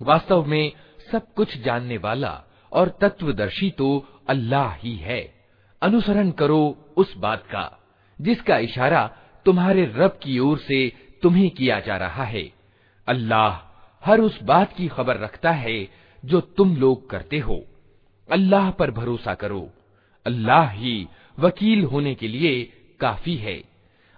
वास्तव में सब कुछ जानने वाला और तत्वदर्शी तो अल्लाह ही है। अनुसरण करो उस बात का, जिसका इशारा तुम्हारे रब की ओर से तुम्हें किया जा रहा है। अल्लाह हर उस बात की खबर रखता है जो तुम लोग करते हो। अल्लाह पर भरोसा करो। अल्लाह ही वकील होने के लिए काफ़ी है।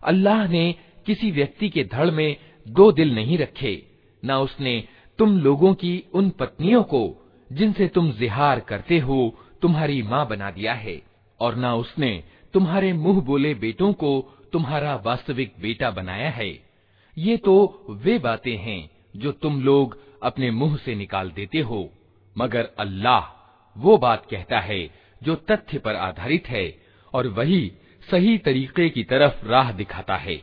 अल्लाह ने किसी व्यक्ति के धड़ में दो दिल नहीं रखे, न उसने तुम लोगों की उन पत्नियों को, जिनसे तुम जिहार करते हो, तुम्हारी माँ बना दिया है, और न उसने तुम्हारे मुँह बोले बेटों को तुम्हारा वास्तविक बेटा बनाया है। ये तो वे बातें हैं जो तुम लोग अपने मुँह से निकाल देते हो, मगर अल्लाह वो बात कहता है जो तथ्य पर आधारित है, और वही सही तरीके की तरफ़ राह दिखाता है।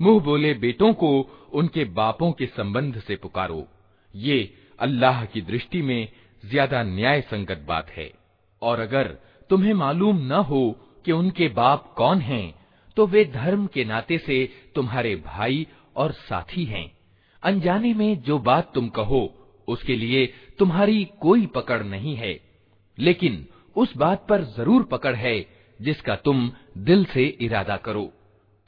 मुंह बोले बेटों को उनके बापों के संबंध से पुकारो ये अल्लाह की दृष्टि में ज्यादा न्याय संगत बात है और अगर तुम्हें मालूम न हो कि उनके बाप कौन हैं, तो वे धर्म के नाते से तुम्हारे भाई और साथी हैं अनजाने में जो बात तुम कहो उसके लिए तुम्हारी कोई पकड़ नहीं है लेकिन उस बात पर ज़रूर पकड़ है, जिसका तुम दिल से इरादा करो।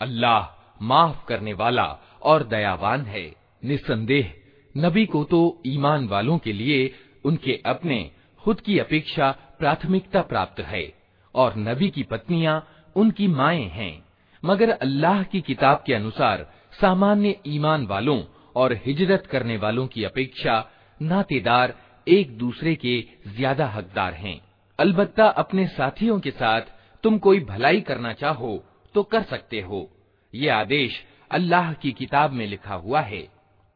अल्लाह माफ़ करने वाला और दयावान है। निस्संदेह, नबी को तो ईमान वालों के लिए उनके अपने, खुद की अपेक्षा प्राथमिकता प्राप्त है, और नबी की पत्नियाँ उनकी माए हैं। मगर अल्लाह की किताब के अनुसार सामान्य ईमान वालों और हिजरत करने वालों की अपेक्षा नातेदार एक दूसरे के ज्यादा हकदार हैं अलबत्ता अपने साथियों के साथ तुम कोई भलाई करना चाहो तो कर सकते हो ये आदेश अल्लाह की किताब में लिखा हुआ है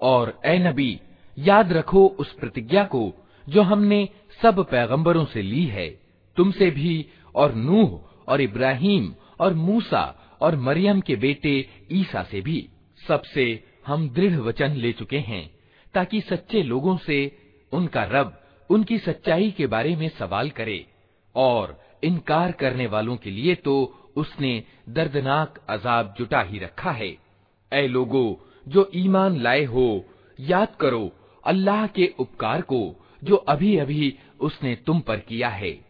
और ए नबी याद रखो उस प्रतिज्ञा को जो हमने सब पैगंबरों से ली है तुमसे भी और नूह और इब्राहिम और मूसा और मरियम के बेटे ईसा से भी सबसे हम दृढ़ वचन ले चुके हैं ताकि सच्चे लोगों से उनका रब उनकी सच्चाई के बारे में सवाल करे और इनकार करने वालों के लिए तो उसने दर्दनाक अजाब जुटा ही रखा है। ऐ लोगो, जो ईमान लाए हो, याद करो, अल्लाह के उपकार को जो अभी अभी उसने तुम पर किया है।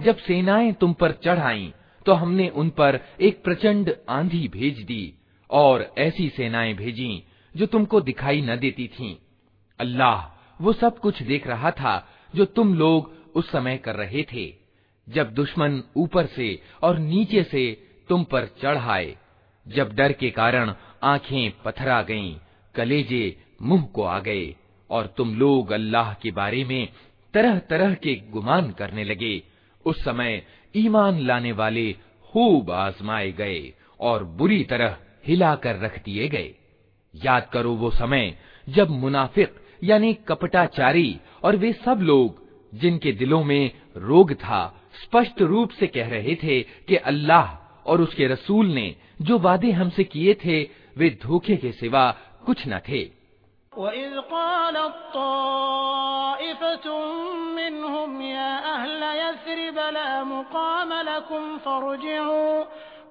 जब सेनाएँ तुम पर चढ़ आईं, तो हमने उन पर एक प्रचंड आंधी भेज दी और ऐसी सेनाएँ भेजी जो तुमको दिखाई न देती थीं। अल्लाह वो सब कुछ देख रहा था जो तुम लोग उस समय कर रहे थे जब दुश्मन ऊपर से और नीचे से तुम पर चढ़ आए जब डर के कारण आँखें पथरा गईं, कलेजे मुँह को आ गए और तुम लोग अल्लाह के बारे में तरह तरह के गुमान करने लगे उस समय ईमान लाने वाले खूब आजमाए गए और बुरी तरह हिलाकर रख दिए गए। याद करो वो समय जब मुनाफिक यानी कपटाचारी और वे सब लोग, जिनके दिलों में रोग था, स्पष्ट रूप से कह रहे थे कि अल्लाह और उसके रसूल ने जो वादे हमसे किए थे, वे धोखे के सिवा कुछ न थे।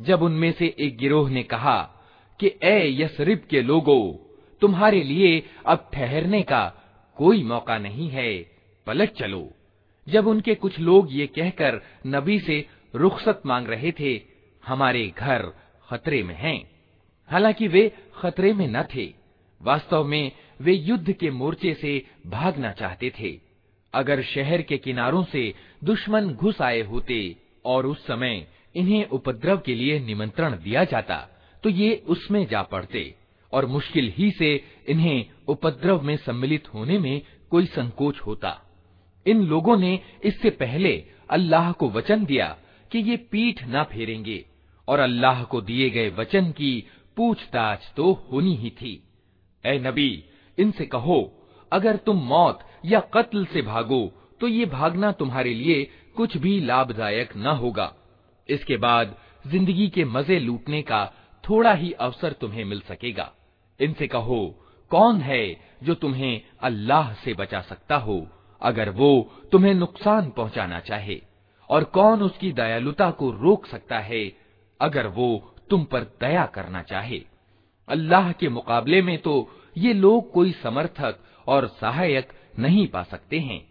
जब उनमें से एक गिरोह ने कहा कि ए यसरिब के लोगो तुम्हारे लिए अब ठहरने का कोई मौका नहीं है, पलट चलो। जब उनके कुछ लोग ये कहकर नबी से रुखसत मांग रहे थे, हमारे घर खतरे में हैं। हालाँकि वे खतरे में न थे, वास्तव में वे युद्ध के मोर्चे से भागना चाहते थे। अगर शहर के किनारों से दुश्मन घुस आए होते और उस समय इन्हें उपद्रव के लिए निमंत्रण दिया जाता तो ये उसमें जा पड़ते। और मुश्किल ही से इन्हें उपद्रव में सम्मिलित होने में कोई संकोच होता। इन लोगों ने इससे पहले अल्लाह को वचन दिया कि ये पीठ न फेरेंगे, और अल्लाह को दिए गए वचन की पूछताछ तो होनी ही थी। ए नबी, इनसे कहो, अगर तुम मौत या कत्ल से भागो तो ये भागना तुम्हारे लिए कुछ भी लाभदायक न होगा। इसके बाद ज़िंदगी के मज़े लूटने का थोड़ा ही अवसर तुम्हें मिल सकेगा। इनसे कहो, कौन है जो तुम्हें अल्लाह से बचा सकता हो, अगर वो तुम्हें नुकसान पहुंचाना चाहे? और कौन उसकी दयालुता को रोक सकता है, अगर वो तुम पर दया करना चाहे? अल्लाह के मुकाबले में तो ये लोग कोई समर्थक और सहायक नहीं पा सकते हैं।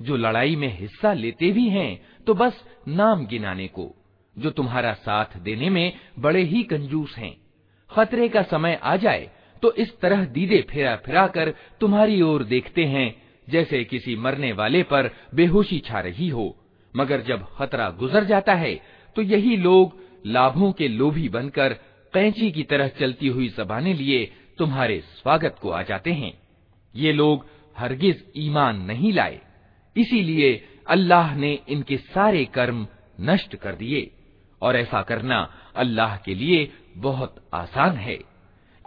जो लड़ाई में हिस्सा लेते भी हैं तो बस नाम गिनाने को, जो तुम्हारा साथ देने में बड़े ही कंजूस हैं। खतरे का समय आ जाए तो इस तरह दीदे फिरा फिरा कर तुम्हारी ओर देखते हैं, जैसे किसी मरने वाले पर बेहोशी छा रही हो। मगर जब खतरा गुजर जाता है तो यही लोग लाभों के लोभी बनकर कैंची की तरह चलती हुई जबाने लिए तुम्हारे स्वागत को आ जाते हैं। ये लोग हरगिज ईमान नहीं लाए। इसीलिए अल्लाह ने इनके सारे कर्म नष्ट कर दिए और ऐसा करना अल्लाह के लिए बहुत आसान है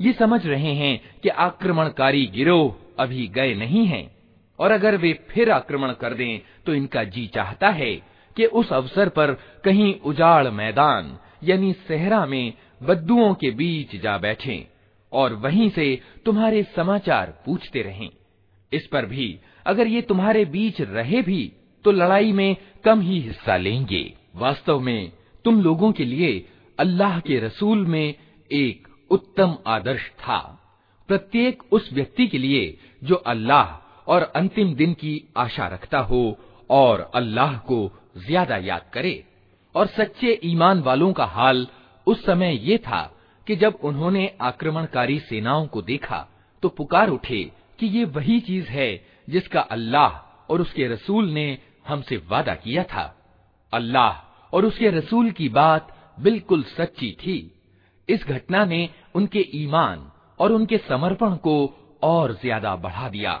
ये समझ रहे हैं कि आक्रमणकारी गिरोह अभी गए नहीं हैं और अगर वे फिर आक्रमण कर दें तो इनका जी चाहता है कि उस अवसर पर कहीं उजाड़ मैदान यानी सहरा में बद्दुओं के बीच जा बैठें और वहीं से तुम्हारे समाचार पूछते रहें इस पर भी, अगर ये तुम्हारे बीच रहे भी तो लड़ाई में कम ही हिस्सा लेंगे। वास्तव में, तुम लोगों के लिए अल्लाह के रसूल में एक उत्तम आदर्श था। प्रत्येक उस व्यक्ति के लिए जो अल्लाह और अंतिम दिन की आशा रखता हो और अल्लाह को ज़्यादा याद करे। और सच्चे ईमान वालों का हाल उस समय ये था कि जब उन्होंने आक्रमणकारी सेनाओं को देखा तो पुकार उठे कि ये वही चीज है जिसका अल्लाह और उसके रसूल ने हमसे वादा किया था अल्लाह और उसके रसूल की बात बिल्कुल सच्ची थी इस घटना ने उनके ईमान और उनके समर्पण को और ज्यादा बढ़ा दिया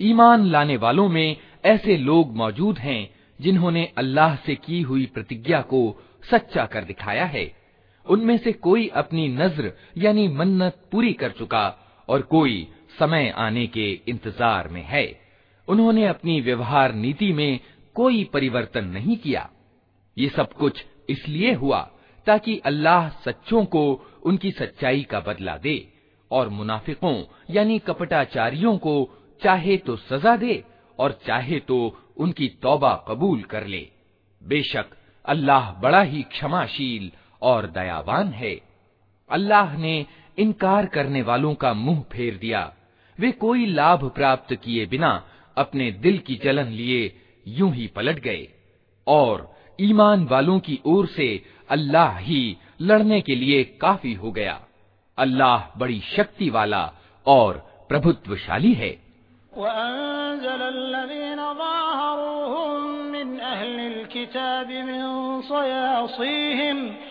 ईमान लाने वालों में ऐसे लोग मौजूद हैं जिन्होंने अल्लाह से की हुई प्रतिज्ञा को सच्चा कर दिखाया है उनमें से कोई अपनी नज्र यानी मन्नत पूरी कर चुका और कोई समय आने के इंतजार में है उन्होंने अपनी व्यवहार नीति में कोई परिवर्तन नहीं किया ये सब कुछ इसलिए हुआ ताकि अल्लाह सच्चों को उनकी सच्चाई का बदला दे और मुनाफिकों, यानी कपटाचारियों को चाहे तो सजा दे और चाहे तो उनकी तौबा कबूल कर ले। बेशक अल्लाह बड़ा ही क्षमाशील और दयावान है। अल्लाह ने इनकार करने वालों का मुँह फेर दिया। वे कोई लाभ प्राप्त किए बिना अपने दिल की जलन लिए यूँ ही पलट गए और ईमान वालों की ओर से अल्लाह ही लड़ने के लिए काफ़ी हो गया। अल्लाह बड़ी शक्ति वाला और प्रभुत्वशाली है। वक़ज़फ़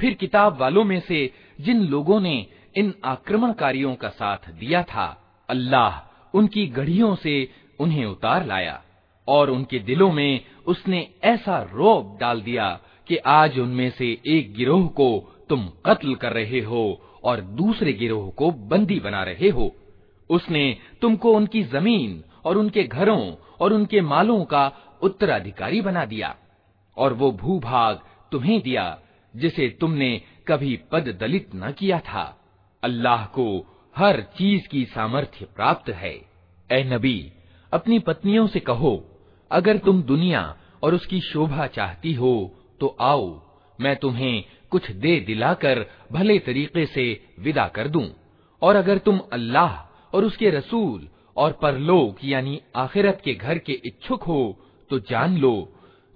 फिर किताब वालों में से जिन लोगों ने इन आक्रमणकारियों का साथ दिया था अल्लाह उनकी गढ़ियों से उन्हें उतार लाया और उनके दिलों में उसने ऐसा रोब डाल दिया कि आज उनमें से एक गिरोह को तुम कत्ल कर रहे हो और दूसरे गिरोह को बंदी बना रहे हो। उसने तुमको उनकी ज़मीन और उनके घरों और उनके मालों का उत्तराधिकारी बना दिया और वो भूभाग तुम्हें दिया, जिसे तुमने कभी पद दलित न किया था। अल्लाह को हर चीज़ की सामर्थ्य प्राप्त है। ए नबी, अपनी पत्नियों से कहो, अगर तुम दुनिया और उसकी शोभा चाहती हो तो आओ, मैं तुम्हें कुछ दे दिलाकर भले तरीके से विदा कर दूँ। और अगर तुम अल्लाह और उसके रसूल और परलोक यानी आखिरत के घर के इच्छुक हो तो जान लो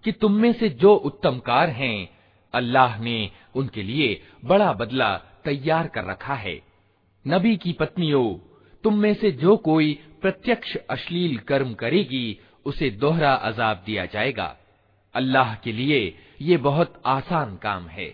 कि तुम में से जो उत्तम कार हैं, अल्लाह ने उनके लिए बड़ा बदला तैयार कर रखा है। नबी की पत्नियों, तुम में से जो कोई प्रत्यक्ष अश्लील कर्म करेगी, उसे दोहरा अजाब दिया जाएगा। अल्लाह के लिए ये बहुत आसान काम है।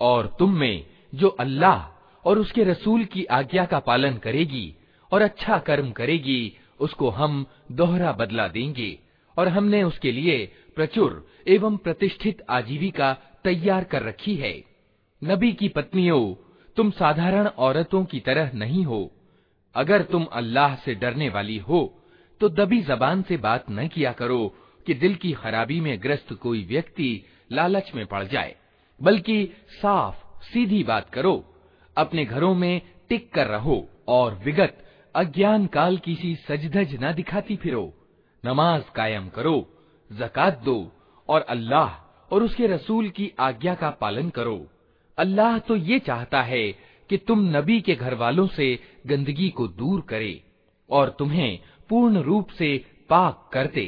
और तुम में जो अल्लाह और उसके रसूल की आज्ञा का पालन करेगी और अच्छा कर्म करेगी उसको हम दोहरा बदला देंगे और हमने उसके लिए प्रचुर एवं प्रतिष्ठित आजीविका तैयार कर रखी है। नबी की पत्नियों, तुम साधारण औरतों की तरह नहीं हो। अगर तुम अल्लाह से डरने वाली हो तो दबी जबान से बात न किया करो कि दिल की खराबी में ग्रस्त कोई व्यक्ति लालच में पड़ जाए, बल्कि साफ़, सीधी बात करो। अपने घरों में टिक कर रहो और विगत अज्ञान काल की सी सजधज न दिखाती फिरो। नमाज़ कायम करो जक़ात दो और अल्लाह और उसके रसूल की आज्ञा का पालन करो। अल्लाह तो ये चाहता है कि तुम नबी के घर वालों से गंदगी को दूर करे और तुम्हें पूर्ण रूप से पाक कर दे।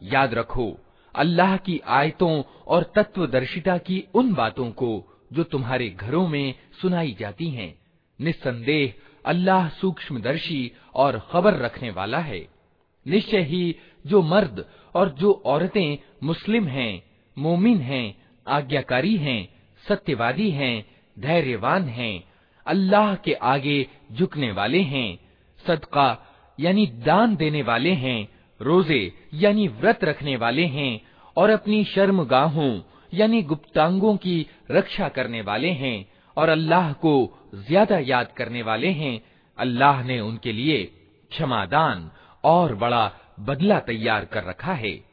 याद रखो अल्लाह की आयतों और तत्वदर्शिता की उन बातों को जो तुम्हारे घरों में सुनाई जाती हैं निस्संदेह अल्लाह सूक्ष्मदर्शी और खबर रखने वाला है निश्चय ही जो मर्द और जो औरतें मुस्लिम हैं मोमिन हैं आज्ञाकारी हैं सत्यवादी हैं धैर्यवान हैं अल्लाह के आगे झुकने वाले हैं सदका, यानी दान देने वाले हैं, रोज़े, यानी व्रत रखने वाले हैं, और अपनी शर्मगाहों, यानी गुप्तांगों की रक्षा करने वाले हैं, और अल्लाह को ज़्यादा याद करने वाले हैं, अल्लाह ने उनके लिए क्षमादान और बड़ा बदला तैयार कर रखा है।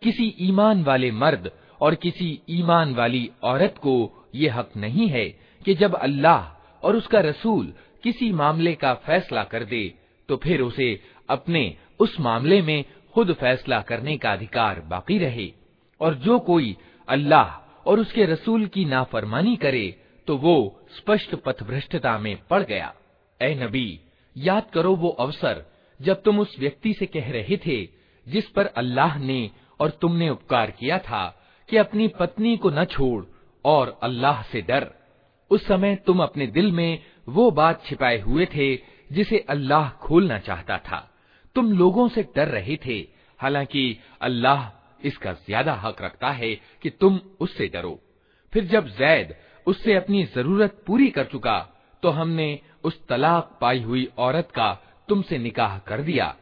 किसी ईमान वाले मर्द और किसी ईमान वाली औरत को ये हक नहीं है कि जब अल्लाह और उसका रसूल किसी मामले का फैसला कर दे तो फिर उसे अपने उस मामले में खुद फैसला करने का अधिकार बाकी रहे। और जो कोई अल्लाह और उसके रसूल की नाफरमानी करे तो वो स्पष्ट पथभ्रष्टता में पड़ गया। ए नबी, याद करो वो अवसर जब तुम उस व्यक्ति से कह रहे थे, जिस पर अल्लाह ने और तुमने उपकार किया था कि अपनी पत्नी को न छोड़ और अल्लाह से डर। उस समय तुम अपने दिल में वो बात छिपाए हुए थे जिसे अल्लाह खोलना चाहता था। तुम लोगों से डर रहे थे, हालाँकि अल्लाह इसका ज़्यादा हक रखता है कि तुम उससे डरो। फिर जब जैद उससे अपनी ज़रूरत पूरी कर चुका तो हमने उस तलाक पाई हुई औरत का तुमसे निकाह कर दिया,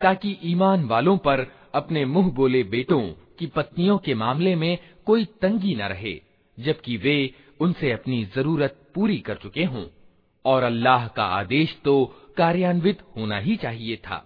ताकि ईमान वालों पर अपने मुँह बोले बेटों की पत्नियों के मामले में कोई तंगी न रहे जबकि वे उनसे अपनी जरूरत पूरी कर चुके हों और अल्लाह का आदेश तो कार्यान्वित होना ही चाहिए था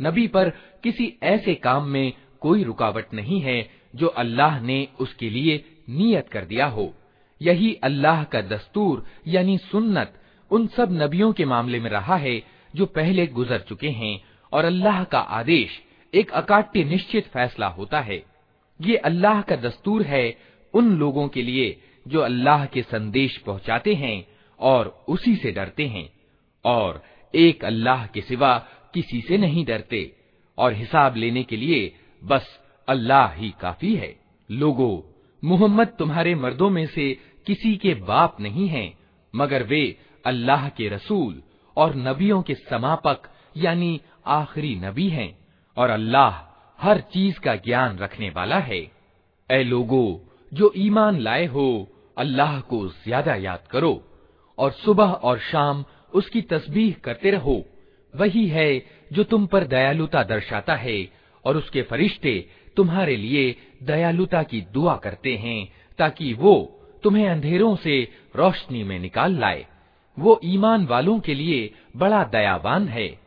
नबी पर किसी ऐसे काम में कोई रुकावट नहीं है जो अल्लाह ने उसके लिए नियत कर दिया हो। यही अल्लाह का दस्तूर यानी सुन्नत उन सब नबियों के मामले में रहा है जो पहले गुजर चुके हैं और अल्लाह का आदेश एक अकाट्य निश्चित फैसला होता है। ये अल्लाह का दस्तूर है उन लोगों के लिए जो अल्लाह के संदेश पहुंचाते हैं और उसी से डरते हैं और एक अल्लाह के सिवा किसी से नहीं डरते और हिसाब लेने के लिए बस अल्लाह ही काफ़ी है। लोगो, मोहम्मद तुम्हारे मर्दों में से किसी के बाप नहीं हैं, मगर वे अल्लाह के रसूल और नबियों के समापक, यानी आखिरी नबी हैं, और अल्लाह हर चीज़ का ज्ञान रखने वाला है। ए लोगो, जो ईमान लाए हो, अल्लाह को ज़्यादा याद करो और सुबह और शाम उसकी तस्बीह करते रहो। वही है जो तुम पर दयालुता दर्शाता है, और उसके फरिश्ते तुम्हारे लिए दयालुता की दुआ करते हैं, ताकि वो तुम्हें अंधेरों से रोशनी में निकाल लाए। वो ईमान वालों के लिए बड़ा दयावान है।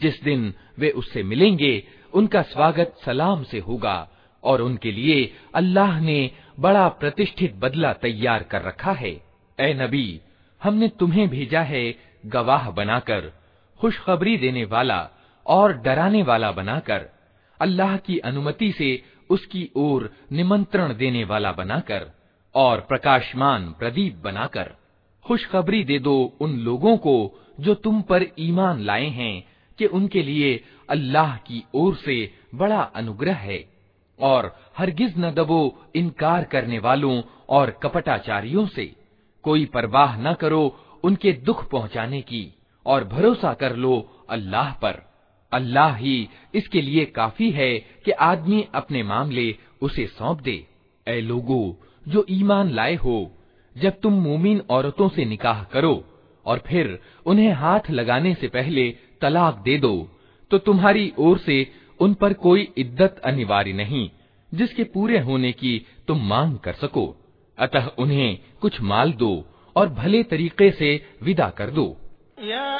जिस दिन वे उससे मिलेंगे उनका स्वागत सलाम से होगा और उनके लिए अल्लाह ने बड़ा प्रतिष्ठित बदला तैयार कर रखा है ए नबी हमने तुम्हें भेजा है गवाह बनाकर खुशखबरी देने वाला और डराने वाला बनाकर अल्लाह की अनुमति से उसकी ओर निमंत्रण देने वाला बनाकर और प्रकाशमान प्रदीप बनाकर खुशखबरी दे दो उन लोगों को जो तुम पर ईमान लाए हैं कि उनके लिए अल्लाह की ओर से बड़ा अनुग्रह है और हरगिज न दबो इनकार करने वालों और कपटाचारियों से। कोई परवाह न करो उनके दुख पहुँचाने की और भरोसा कर लो अल्लाह पर। अल्लाह ही इसके लिए काफ़ी है कि आदमी अपने मामले उसे सौंप दे। ऐ लोगो जो ईमान लाए हो, जब तुम मोमिन औरतों से निकाह करो और फिर उन्हें हाथ लगाने से पहले तलाक दे दो तो तुम्हारी ओर से उन पर कोई इद्दत अनिवार्य नहीं, जिसके पूरे होने की तुम मांग कर सको। अतः उन्हें कुछ माल दो और भले तरीके से विदा कर दो। या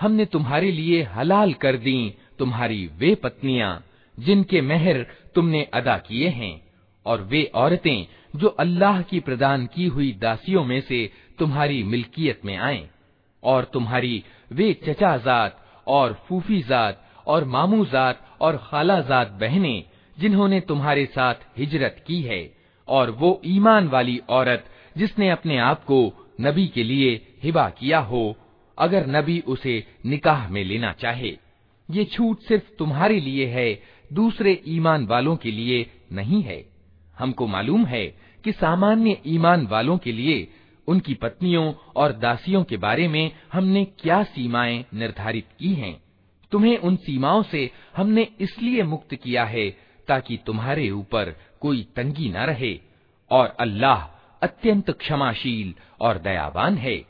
हमने तुम्हारे लिए हलाल कर दी तुम्हारी वे पत्नियाँ, जिनके मेहर तुमने अदा किए हैं, और वे औरतें जो अल्लाह की प्रदान की हुई दासियों में से तुम्हारी मिल्कियत में आए, और तुम्हारी वे चचा जात और फूफी जात और मामू जात और खाला जात बहनें, जिन्होंने तुम्हारे साथ हिजरत की है, और वो ईमान वाली औरत जिसने अपने आप को नबी के लिए हिबा किया हो अगर नबी उसे निकाह में लेना चाहे, ये छूट सिर्फ़ तुम्हारे लिए है, दूसरे ईमान वालों के लिए नहीं है। हमको मालूम है कि सामान्य ईमान वालों के लिए, उनकी पत्नियों और दासियों के बारे में हमने क्या सीमाएँ निर्धारित की हैं? तुम्हें उन सीमाओं से हमने इसलिए मुक्त किया है ताकि तुम्हारे ऊपर कोई तंगी न रहे, और अल्लाह अत्यंत क्षमाशील और दयावान है।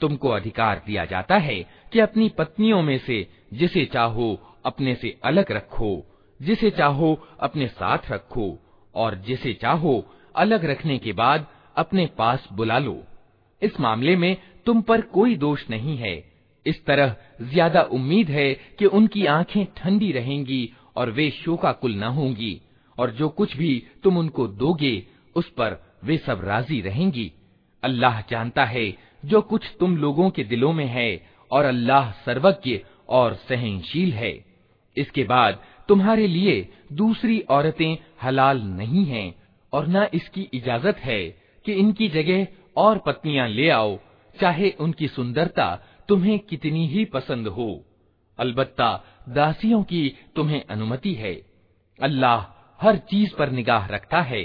तुमको अधिकार दिया जाता है कि अपनी पत्नियों में से जिसे चाहो अपने से अलग रखो जिसे चाहो अपने साथ रखो और जिसे चाहो अलग रखने के बाद अपने पास बुला लो इस मामले में तुम पर कोई दोष नहीं है इस तरह ज़्यादा उम्मीद है कि उनकी आँखें ठंडी रहेंगी और वे शोकाकुल न होंगी, और जो कुछ भी तुम उनको दोगे, उस पर वे सब राज़ी रहेंगी। अल्लाह जानता है जो कुछ तुम लोगों के दिलों में है, और अल्लाह सर्वज्ञ और सहनशील है। इसके बाद तुम्हारे लिए दूसरी औरतें हलाल नहीं हैं, और न इसकी इजाज़त है कि इनकी जगह और पत्नियाँ ले आओ, चाहे उनकी सुंदरता तुम्हें कितनी ही पसंद हो अलबत्ता दासियों की तुम्हें अनुमति है अल्लाह हर चीज पर निगाह रखता है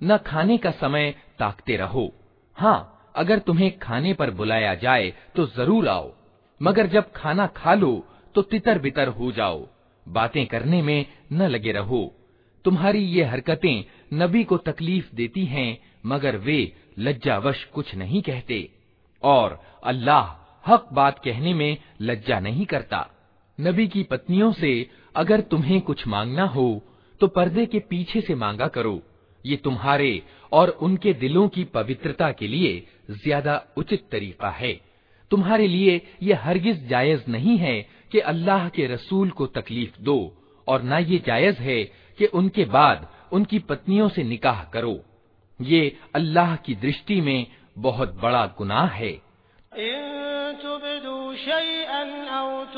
न खाने का समय ताकते रहो। हाँ अगर तुम्हें खाने पर बुलाया जाए तो ज़रूर आओ। मगर जब खाना खा लो तो तितर बितर हो जाओ। बातें करने में न लगे रहो। तुम्हारी ये हरकतें नबी को तकलीफ़ देती हैं, मगर वे लज्जावश कुछ नहीं कहते। और अल्लाह हक बात कहने में लज्जा नहीं करता। नबी की पत्नियों से अगर तुम्हें कुछ मांगना हो तो पर्दे के पीछे से मांगा करो। ये तुम्हारे और उनके दिलों की पवित्रता के लिए ज़्यादा उचित तरीका है। तुम्हारे लिए ये हरगिज जायज़ नहीं है कि अल्लाह के रसूल को तकलीफ़ दो, और न ये जायज़ है कि उनके बाद उनकी पत्नियों से निकाह करो। ये अल्लाह की दृष्टि में बहुत बड़ा गुनाह है।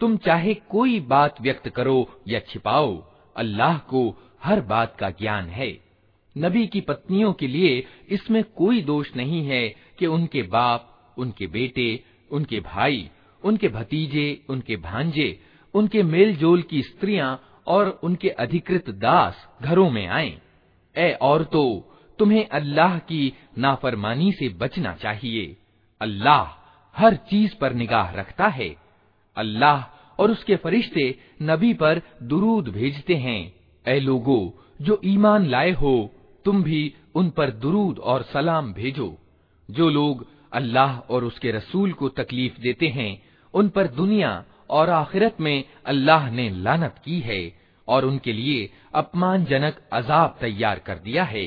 तुम चाहे कोई बात व्यक्त करो या छिपाओ अल्लाह को हर बात का ज्ञान है नबी की पत्नियों के लिए इसमें कोई दोष नहीं है कि उनके बाप उनके बेटे उनके भाई उनके भतीजे उनके भांजे उनके मेल जोल की स्त्रियां और उनके अधिकृत दास घरों में आएं। ए औरतों, तुम्हें अल्लाह की नाफरमानी से बचना चाहिए। अल्लाह हर चीज़ पर निगाह रखता है। अल्लाह और उसके फरिश्ते नबी पर दुरूद भेजते हैं। ऐ लोगो, जो ईमान लाए हो, तुम भी उन पर दुरूद और सलाम भेजो। जो लोग अल्लाह और उसके रसूल को तकलीफ़ देते हैं, उन पर दुनिया और आखिरत में अल्लाह ने लानत की है। और उनके लिए अपमानजनक अजाब तैयार कर दिया है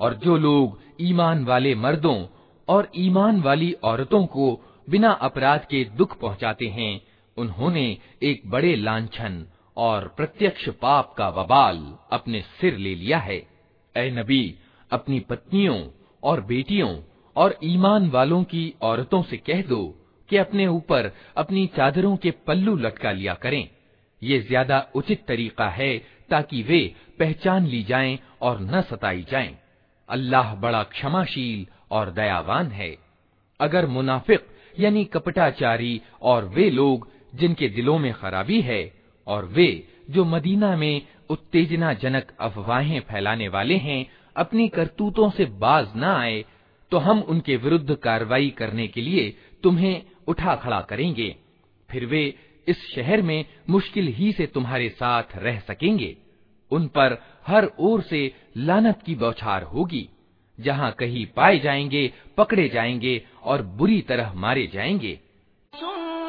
और जो लोग ईमान वाले मर्दों और ईमान वाली औरतों को बिना अपराध के दुख पहुंचाते हैं उन्होंने एक बड़े लांछन और प्रत्यक्ष पाप का बबाल अपने सिर ले लिया है। ऐ नबी, अपनी पत्नियों और बेटियों और ईमान वालों की औरतों से कह दो कि अपने ऊपर अपनी चादरों के पल्लू लटका लिया करें। ये ज़्यादा उचित तरीका है ताकि वे पहचान ली जाएँ और न सताई जाएँ। अल्लाह बड़ा क्षमाशील और दयावान है। अगर मुनाफिक यानी कपटाचारी और वे लोग जिनके दिलों में खराबी है और वे, जो मदीना में उत्तेजनाजनक अफवाहें फैलाने वाले हैं, अपनी करतूतों से बाज न आए तो हम उनके विरुद्ध कार्रवाई करने के लिए तुम्हें उठा खड़ा करेंगे। फिर वे इस शहर में मुश्किल ही से तुम्हारे साथ रह सकेंगे। उन पर हर ओर से लानत की बौछार होगी। जहाँ कहीं पाए जाएँगे, पकड़े जाएँगे और बुरी तरह मारे जाएँगे।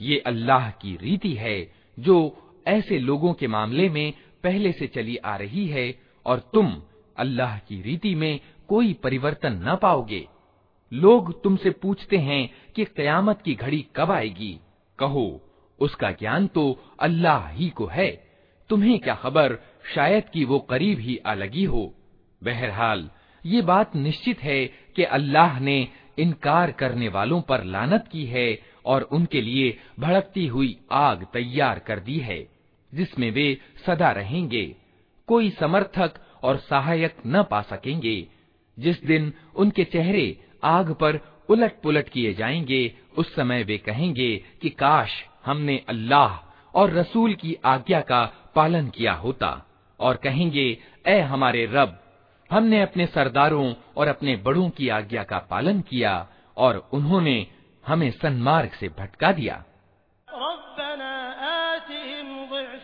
ये अल्लाह की रीति है जो ऐसे लोगों के मामले में पहले से चली आ रही है और तुम अल्लाह की रीति में कोई परिवर्तन न पाओगे। लोग तुमसे पूछते हैं कि कयामत की घड़ी कब आएगी। कहो, उसका ज्ञान तो अल्लाह ही को है। तुम्हें क्या खबर? शायद कि वो करीब ही आ लगी हो। बहरहाल, ये बात निश्चित है कि अल्लाह ने इनकार करने वालों पर लानत की है और उनके लिए भड़कती हुई आग तैयार कर दी है, जिसमें वे सदा रहेंगे। कोई समर्थक और सहायक न पा सकेंगे। जिस दिन उनके चेहरे आग पर उलट पुलट किए जाएँगे, उस समय वे कहेंगे कि काश हमने अल्लाह और रसूल की आज्ञा का पालन किया होता और कहेंगे ए हमारे रब, हमने अपने सरदारों और अपने बड़ों की आज्ञा का पालन किया और उन्होंने हमें सन्मार्ग से भटका दिया।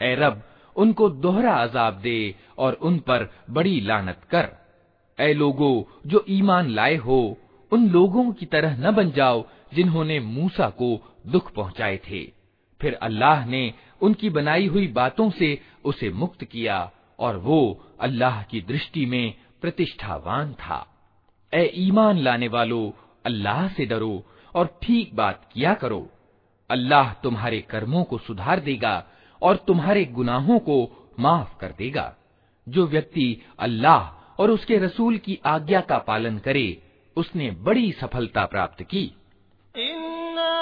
ए रब उनको दोहरा अजाब दे और उन पर बड़ी लानत कर ए लोगो जो ईमान लाए हो उन लोगों की तरह न बन जाओ जिन्होंने मूसा को दुख पहुंचाए थे फिर अल्लाह ने उनकी बनाई हुई बातों से उसे मुक्त किया और वो अल्लाह की दृष्टि में प्रतिष्ठावान था। ए ईमान लाने वालों, अल्लाह से डरो और ठीक बात किया करो। अल्लाह तुम्हारे कर्मों को सुधार देगा और तुम्हारे गुनाहों को माफ़ कर देगा। जो व्यक्ति अल्लाह और उसके रसूल की आज्ञा का पालन करे, उसने बड़ी सफलता प्राप्त की। इन्ना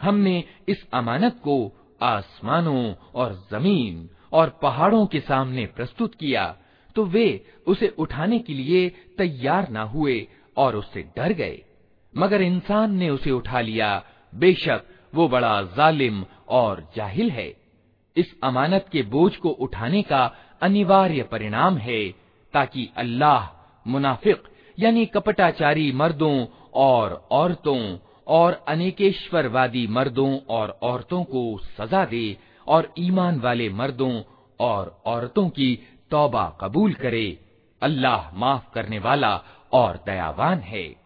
हमने इस अमानत को आसमानों और ज़मीन और पहाड़ों के सामने प्रस्तुत किया तो वे उसे उठाने के लिए तैयार ना हुए और उससे डर गए। मगर इंसान ने उसे उठा लिया। बेशक वो बड़ा जालिम और जाहिल है। इस अमानत के बोझ को उठाने का अनिवार्य परिणाम है ताकि अल्लाह मुनाफिक, यानी कपटाचारी मर्दों और औरतों और अनेकेश्वरवादी मर्दों और औरतों को सजा दे और ईमान वाले मर्दों और औरतों की तौबा कबूल करे। अल्लाह माफ़ करने वाला और दयावान है।